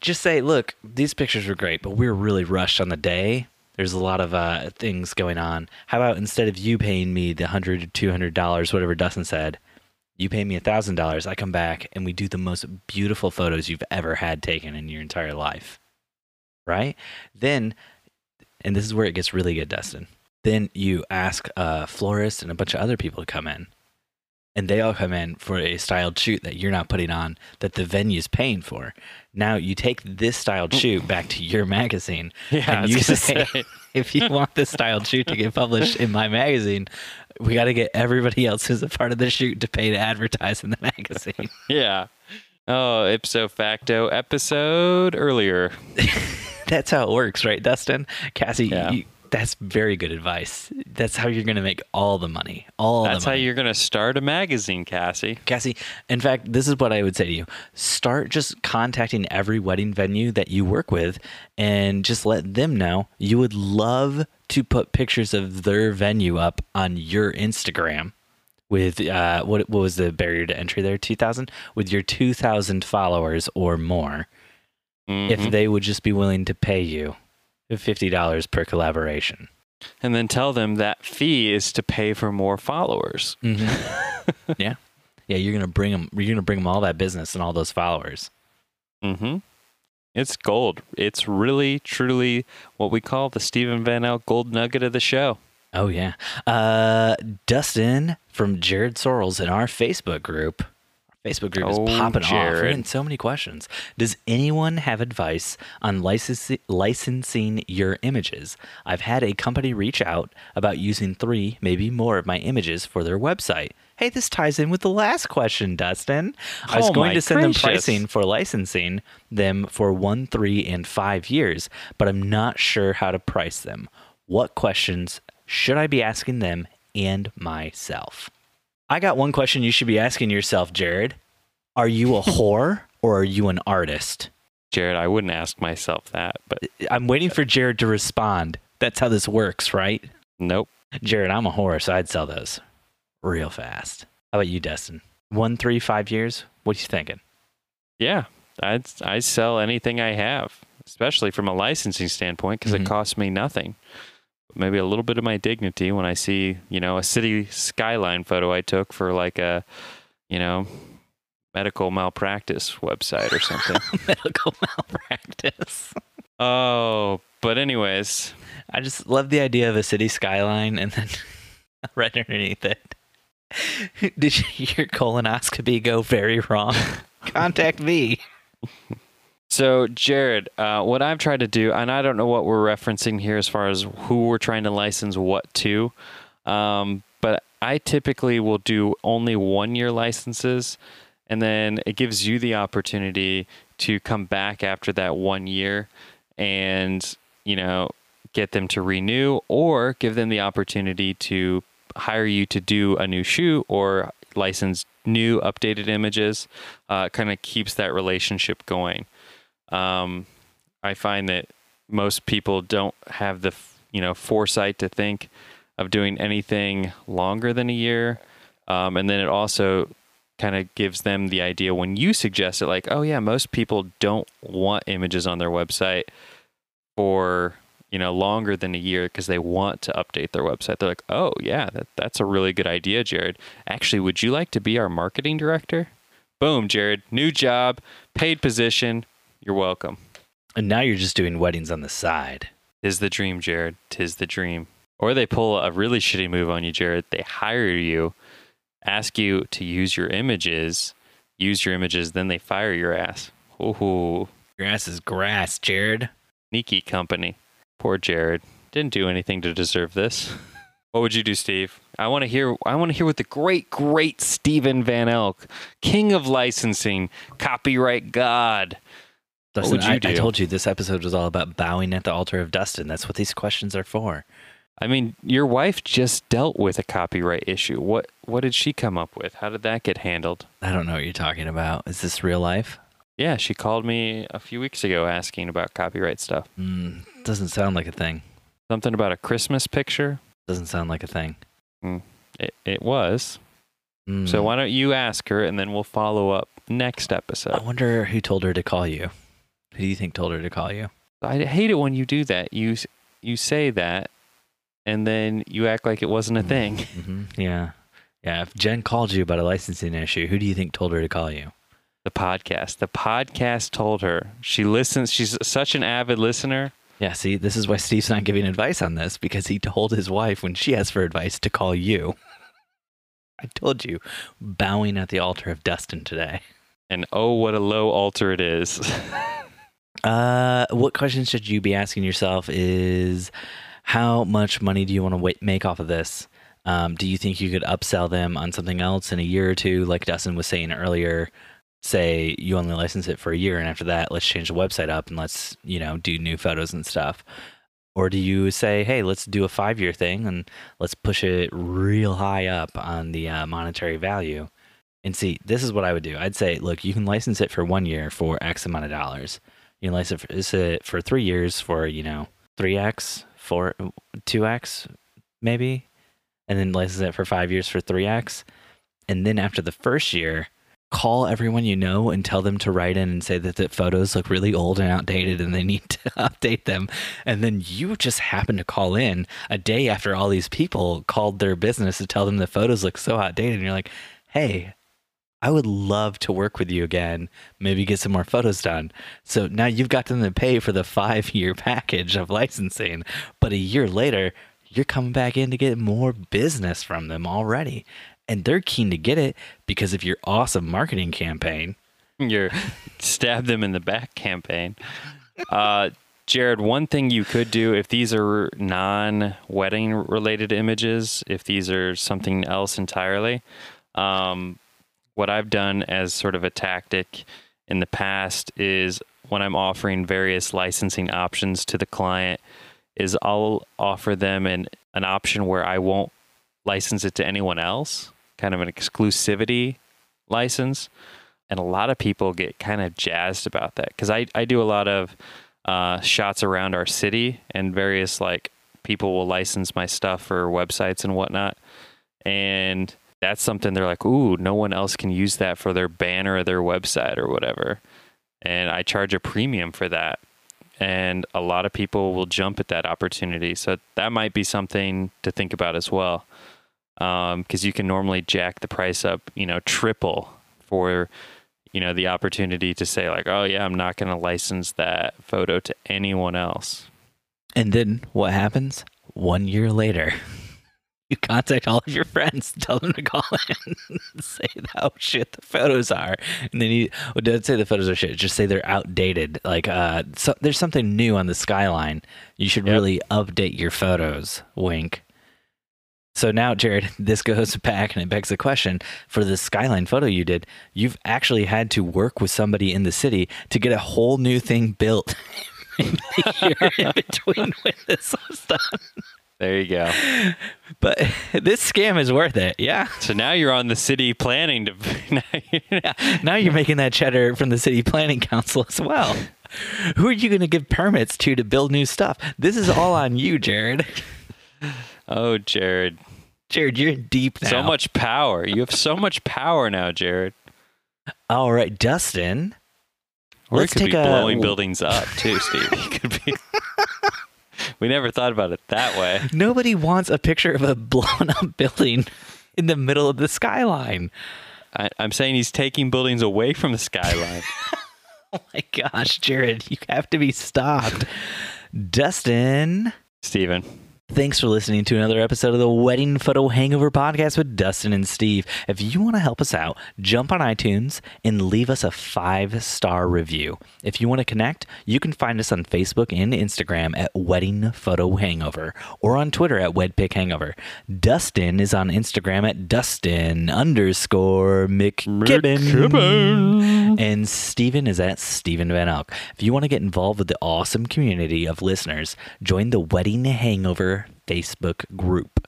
Just say, look, these pictures were great, but we were really rushed on the day. There's a lot of uh, things going on. How about instead of you paying me the hundred or two hundred dollars, whatever Dustin said, you pay me a thousand dollars. I come back and we do the most beautiful photos you've ever had taken in your entire life. Right? Then, and this is where it gets really good, Dustin. Then you ask a florist and a bunch of other people to come in, and they all come in for a styled shoot that you're not putting on that the venue's paying for. Now you take this styled mm. shoot back to your magazine, yeah, and you say, say. if you want this styled shoot to get published in my magazine, we got to get everybody else who's a part of the shoot to pay to advertise in the magazine. yeah. Oh, ipso facto episode earlier. That's how it works, right, Dustin? Cassie, Yeah. you, that's very good advice. That's how you're going to make all the money. All That's the how you're going to start a magazine, Cassie. Cassie, in fact, this is what I would say to you. Start just contacting every wedding venue that you work with and just let them know you would love to put pictures of their venue up on your Instagram with uh, what, what was the barrier to entry there? 2,000? With your 2,000 followers or more, Mhm. if they would just be willing to pay you $50 per collaboration. and then tell them that fee is to pay for more followers. Mm-hmm. yeah. Yeah, you're gonna bring them. You're gonna bring them all that business and all those followers. Mm-hmm. It's gold. It's really, truly what we call the Stephen Van Elk gold nugget of the show. Oh yeah. Uh, Dustin from Jared Sorrells in our Facebook group. Facebook group is Oh, popping off. We're getting so many questions. Does anyone have advice on licensi- licensing your images? I've had a company reach out about using three, maybe more of my images for their website. Hey, this ties in with the last question, Dustin. I was Oh, going to send them pricing for licensing them for one, three, and five years, but I'm not sure how to price them. What questions should I be asking them and myself? I got one question you should be asking yourself, Jared. Are you a whore or are you an artist? Jared, I wouldn't ask myself that, but I'm waiting for Jared to respond. That's how this works, right? nope. Jared, I'm a whore, so I'd sell those real fast. How about you, Dustin? One, three, five years? What are you thinking? Yeah. I'd I sell anything I have, especially from a licensing standpoint, because Mhm. it costs me nothing. Maybe a little bit of my dignity when I see, you know, a city skyline photo I took for like a, you know, medical malpractice website or something. Medical malpractice. oh, but anyways, I just love the idea of a city skyline and then right underneath it. Did your colonoscopy go very wrong? Contact me. So, Jared, uh, what I've tried to do, and I don't know what we're referencing here as far as who we're trying to license what to, um, but I typically will do only one year licenses, and then it gives you the opportunity to come back after that one year and, you know, get them to renew or give them the opportunity to hire you to do a new shoot or license new updated images. Uh, kind of keeps that relationship going um, I find that most people don't have the you know foresight to think of doing anything longer than a year, um, and then it also kind of gives them the idea when you suggest it, like, oh yeah, most people don't want images on their website for you know longer than a year because they want to update their website. They're like, oh yeah, that, that's a really good idea, Jared. Actually, would you like to be our marketing director? Boom, Jared, new job, paid position. You're welcome. And now you're just doing weddings on the side. Tis the dream, Jared. Tis the dream. Or they pull a really shitty move on you, Jared. They hire you, ask you to use your images, use your images, then they fire your ass. Ooh, Your ass is grass, Jared. sneaky company. Poor Jared. Didn't do anything to deserve this. What would you do, Steve? I want to hear. I want to hear what the great, great Stephen Van Elk, king of licensing, copyright god. Dustin, I, I told you this episode was all about bowing at the altar of Dustin. That's what these questions are for. I mean, your wife just dealt with a copyright issue. What what did she come up with? How did that get handled? I don't know what you're talking about. Is this real life? Yeah, she called me a few weeks ago asking about copyright stuff. Mm, doesn't sound like a thing. Something about a Christmas picture. Doesn't sound like a thing. It, it was. Mm. So why don't you ask her and then we'll follow up next episode. I wonder who told her to call you. Who do you think told her to call you? I hate it when you do that. You you say that and then you act like it wasn't a thing. hmm Yeah. Yeah. If Jen called you about a licensing issue, who do you think told her to call you? The podcast. The podcast told her. She listens. She's such an avid listener. Yeah, see, this is why Steve's not giving advice on this because he told his wife when she asked for advice to call you. I told you, bowing at the altar of Dustin today. And oh, what a low altar it is. Uh, what questions should you be asking yourself is how much money do you want to wait, make off of this? Um, do you think you could upsell them on something else in a year or two, like Dustin was saying earlier? Say you only license it for a year, and after that, let's change the website up and let's you know do new photos and stuff. Or do you say, hey, let's do a five year thing and let's push it real high up on the uh, monetary value? And see, this is what I would do. I'd say, look, you can license it for one year for X amount of dollars. You license it for, for three years for, you know, 3X, 4, 2X, maybe. And then license it for five years for 3X. And then after the first year, call everyone you know and tell them to write in and say that the photos look really old and outdated and they need to update them. And then you just happen to call in a day after all these people called their business to tell them the photos look so outdated. And you're like, hey, I would love to work with you again, maybe get some more photos done. So now you've got them to pay for the five year package of licensing. But a year later, you're coming back in to get more business from them already. And they're keen to get it because of your awesome marketing campaign. Your stab them in the back campaign. Uh, Jared, one thing you could do if these are non wedding related images, if these are something else entirely, um, what I've done as sort of a tactic in the past is when I'm offering various licensing options to the client, is I'll offer them an, an option where I won't license it to anyone else, kind of an exclusivity license. And a lot of people get kind of jazzed about that because I, I do a lot of uh, shots around our city and various like people will license my stuff for websites and whatnot. And that's something they're like, ooh, no one else can use that for their banner or their website or whatever. and I charge a premium for that. And a lot of people will jump at that opportunity. So that might be something to think about as well. Um, because you can normally jack the price up, you know, triple for, you know, the opportunity to say, like, oh, yeah, I'm not going to license that photo to anyone else. And then what happens? One year later, you contact all of your friends, tell them to call in, and say how shit the photos are, and then you well, don't say the photos are shit. Just say they're outdated. Like, uh, so there's something new on the skyline. You should Yep. really update your photos. Wink. So now, Jared, this goes back and it begs the question for the skyline photo you did, you've actually had to work with somebody in the city to get a whole new thing built in the year in between when this was done. There you go. But this scam is worth it. Yeah. So now you're on the city planning to. now you're- Now you're making that cheddar from the city planning council as well. Who are you going to give permits to to build new stuff? This is all on you, Jared. oh, Jared. Jared, you're deep now. So much power. You have so much power now, Jared. All right, Dustin. Or Let's it could take be a- blowing buildings up too, Steve. It could be. We never thought about it that way. Nobody wants a picture of a blown up building in the middle of the skyline. I, I'm saying he's taking buildings away from the skyline. Oh my gosh, Jared, you have to be stopped. Dustin. Steven. Thanks for listening to another episode of the Wedding Photo Hangover podcast with Dustin and Steve. If you want to help us out, jump on iTunes and leave us a five star review. If you want to connect, you can find us on Facebook and Instagram at Wedding Photo Hangover or on Twitter at WedPick Hangover. Dustin is on Instagram at Dustin underscore McKibben. And Steven is at Steven Van Elk. If you want to get involved with the awesome community of listeners, join the Wedding Hangover Facebook group.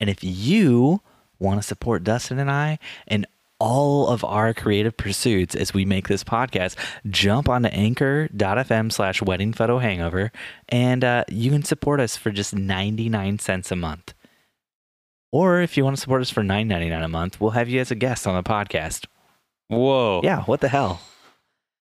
And if you want to support Dustin and I and all of our creative pursuits as we make this podcast, jump onto anchor.fm slash wedding photo hangover and uh, you can support us for just 99 cents a month. Or if you want to support us for $9.99 a month, we'll have you as a guest on the podcast. Whoa. Yeah, what the hell?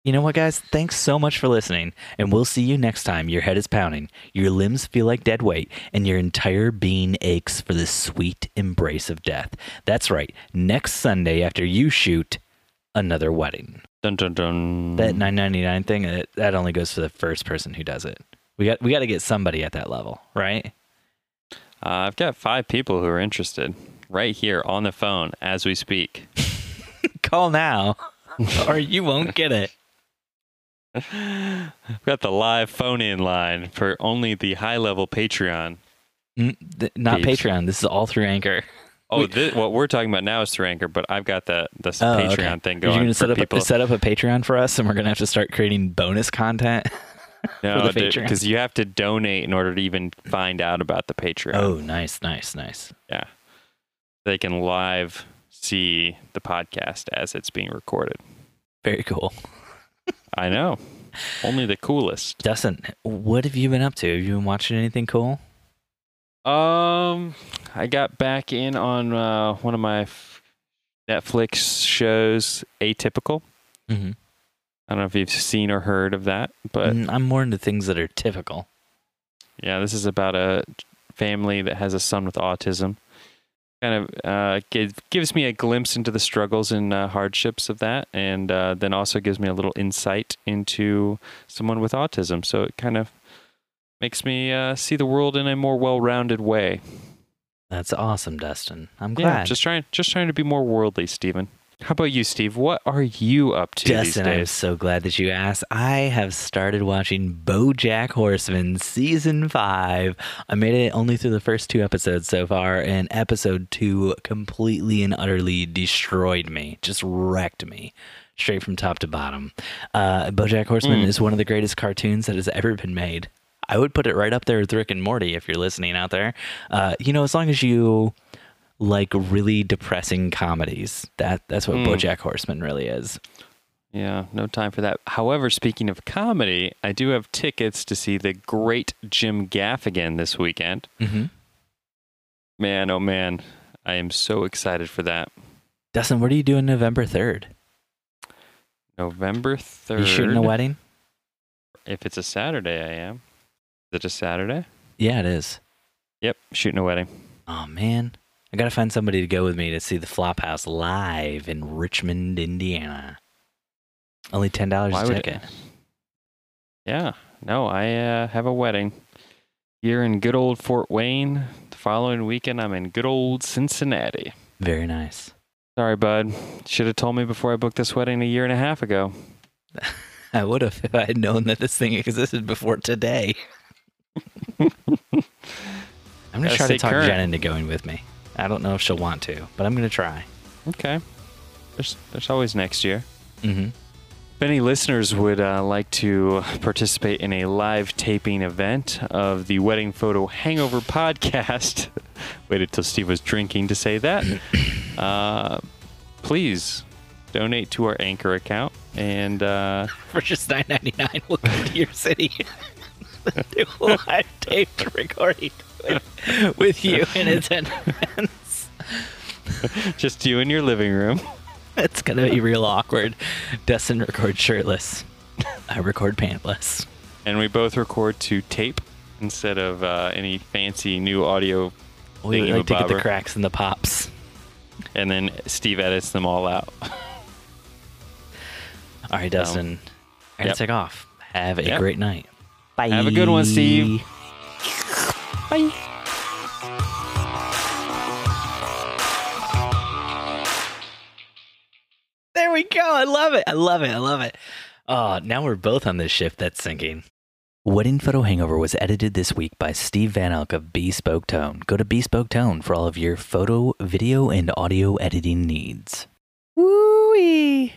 You know what, guys? Thanks so much for listening, and we'll see you next time your head is pounding, your limbs feel like dead weight, and your entire being aches for the sweet embrace of death. That's right, next Sunday after you shoot another wedding. Dun, dun, dun. That 999 thing, uh, that only goes for the first person who does it. We got we got to get somebody at that level, right? Uh, I've got five people who are interested right here on the phone as we speak. Call now, or you won't get it. I've got the live phone in line for only the high level Patreon. Mm, th- Not Peeps. Patreon. This is all through Anchor. Oh, We- thi- what we're talking about now is through Anchor, but I've got the the Oh, Patreon okay. thing Are you going going to set up people. a, set up a Patreon for us, and we're going to have to start creating bonus content? no, because you have to donate in order to even find out about the Patreon. Oh, nice, nice, nice. yeah, they can live see the podcast as it's being recorded. Very cool. I know, only the coolest. Dustin, what have you been up to? Have you been watching anything cool? Um, I got back in on uh, one of my Netflix shows, Atypical. Mm-hmm. I don't know if you've seen or heard of that, but I'm more into things that are typical. yeah, this is about a family that has a son with autism. Kind of uh, gives gives me a glimpse into the struggles and uh, hardships of that, and uh, then also gives me a little insight into someone with autism. So it kind of makes me uh, see the world in a more well-rounded way. That's awesome, Dustin. I'm Yeah, glad. just trying, just trying to be more worldly, Stephen. How about you, Steve? What are you up to Dustin, I'm so glad that you asked. I have started watching BoJack Horseman season five. I made it only through the first two episodes so far, and episode two completely and utterly destroyed me, just wrecked me. Straight from top to bottom. Uh, BoJack Horseman Mm. is one of the greatest cartoons that has ever been made. I would put it right up there with Rick and Morty if you're listening out there. Uh, you know, as long as you like really depressing comedies, that that's what Mm. BoJack Horseman really is. Yeah, no time for that. However, speaking of comedy, I do have tickets to see the great Jim Gaffigan this weekend. Mm-hmm. Man, oh man, I am so excited for that. Dustin, what are you doing November 3rd? November 3rd. You shooting a wedding? If it's a Saturday, I am. Is it a Saturday? Yeah, it is. Yep, shooting a wedding. Oh man, I gotta find somebody to go with me to see the Flophouse live in Richmond, Indiana. Only ten dollars a ticket. Yeah, no, I uh, have a wedding here in good old Fort Wayne. The following weekend, I'm in good old Cincinnati. Very nice. Sorry, bud. Should have told me before I booked this wedding a year and a half ago. I would have if I had known that this thing existed before today. I'm gonna try to talk current. Jen into going with me. I don't know if she'll want to, but I'm gonna try. Okay. There's there's always next year. Mm-hmm. If any listeners would uh, like to participate in a live taping event of the Wedding Photo Hangover podcast, waited till Steve was drinking to say that, uh, please donate to our Anchor account. And uh, For just nine ninety nine, we'll come to your city. Do a live taped recording with, with you in attendance. just you in your living room. It's gonna be real awkward. Dustin records shirtless. I record pantless. And we both record to tape instead of uh, any fancy new audio. We like to get the cracks and the pops. And then Steve edits them all out. All right, Dustin. I gotta Yep. take off. Have a Yep. great night. Bye. Have a good one, Steve. Bye. There we go. I love it. I love it. I love it. Oh, now we're both on this shift that's sinking. Wedding Photo Hangover was edited this week by Steve Van Elk of Bespoke Tone. Go to Bespoke Tone for all of your photo, video, and audio editing needs. Woo-wee.